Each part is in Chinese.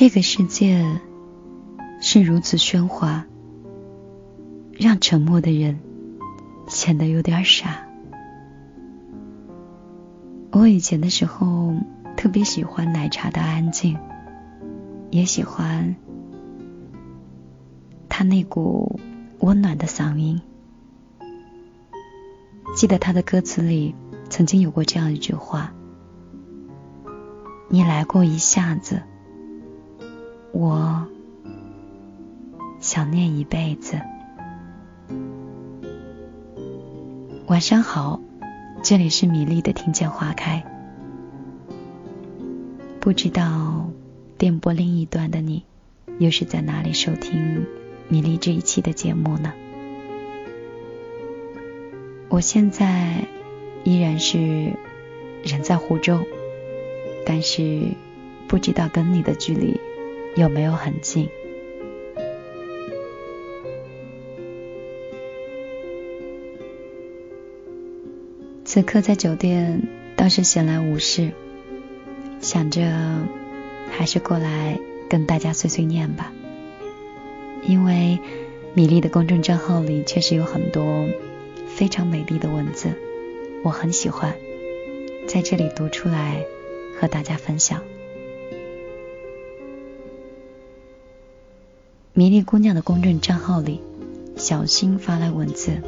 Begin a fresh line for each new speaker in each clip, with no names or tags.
这个世界是如此喧哗，让沉默的人显得有点傻。我以前的时候特别喜欢奶茶的安静，也喜欢他那股温暖的嗓音。记得他的歌词里曾经有过这样一句话：“你来过一下子。”我想念一辈子。晚上好，这里是米粒的听见花开。不知道电波另一端的你，又是在哪里收听米粒这一期的节目呢？我现在依然是人在湖州，但是不知道跟你的距离。有没有很近？此刻在酒店倒是闲来无事，想着还是过来跟大家碎碎念吧。因为米粒的公众账号里确实有很多非常美丽的文字，我很喜欢在这里读出来和大家分享。迷丽姑娘的公众账号里，小新发来文字：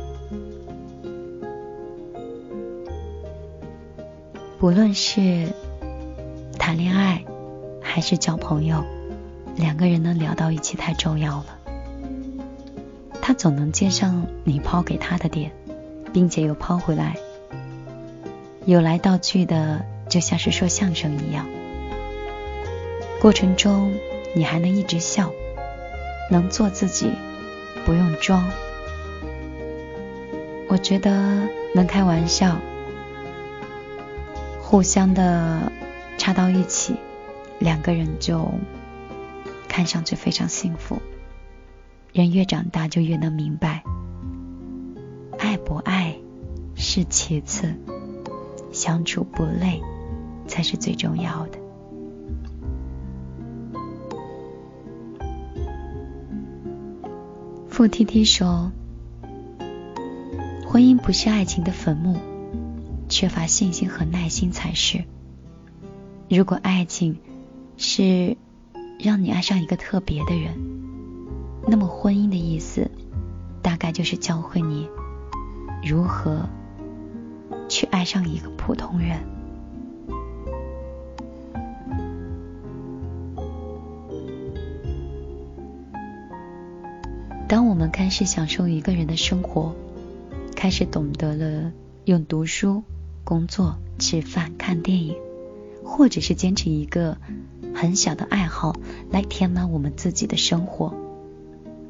不论是谈恋爱还是交朋友，两个人能聊到一起太重要了。他总能接上你抛给他的点，并且又抛回来，有来道去的，就像是说相声一样。过程中，你还能一直笑。能做自己，不用装。我觉得能开玩笑，互相的插到一起，两个人就看上去非常幸福。人越长大，就越能明白，爱不爱是其次，相处不累才是最重要的。付 T T 说：“婚姻不是爱情的坟墓，缺乏信心和耐心才是。如果爱情是让你爱上一个特别的人，那么婚姻的意思大概就是教会你如何去爱上一个普通人。”我们开始享受一个人的生活，开始懂得了用读书、工作、吃饭、看电影，或者是坚持一个很小的爱好来填满我们自己的生活，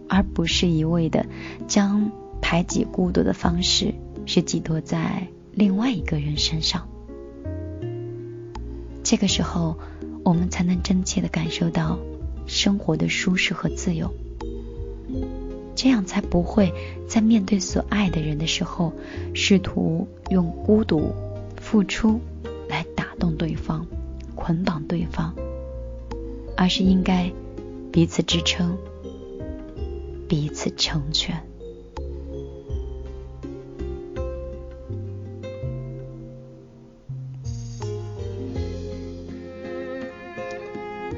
而不是一味的将排挤孤独的方式是寄托在另外一个人身上，这个时候我们才能真切的感受到生活的舒适和自由。这样才不会在面对所爱的人的时候，试图用孤独、付出来打动对方、捆绑对方，而是应该彼此支撑、彼此成全。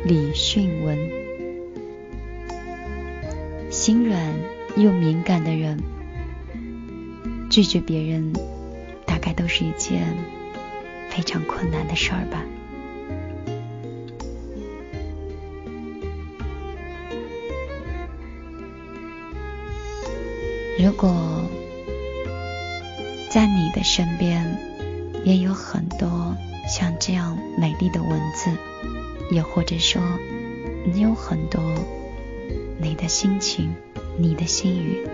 李训文。心软又敏感的人，拒绝别人，大概都是一件非常困难的事儿吧。如果在你的身边也有很多像这样美丽的文字，也或者说你有很多。你的心情，你的心语，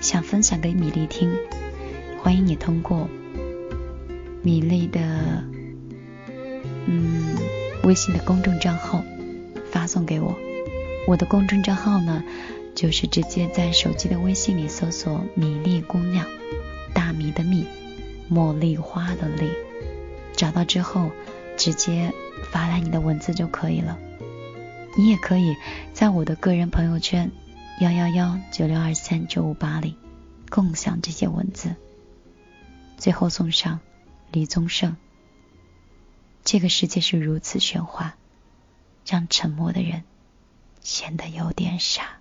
想分享给米粒听，欢迎你通过米粒的嗯微信的公众账号发送给我。我的公众账号呢，就是直接在手机的微信里搜索“米粒姑娘”，大米的米，茉莉花的莉，找到之后直接发来你的文字就可以了。你也可以在我的个人朋友圈幺幺幺九六二三九五八里共享这些文字。最后送上李宗盛。这个世界是如此喧哗，让沉默的人显得有点傻。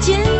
你